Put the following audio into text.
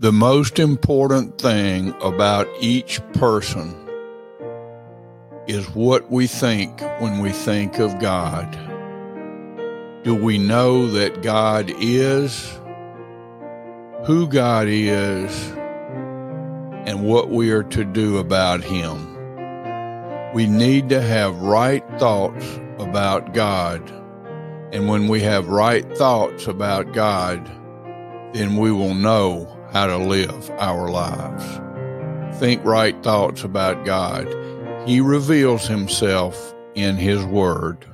The most important thing about each person is what we think when we think of God. Do we know that God is, who God is, and what we are to do about Him? We need to have right thoughts about God. And when we have right thoughts about God, then we will know how to live our lives. Think right thoughts about God. He reveals himself in his word.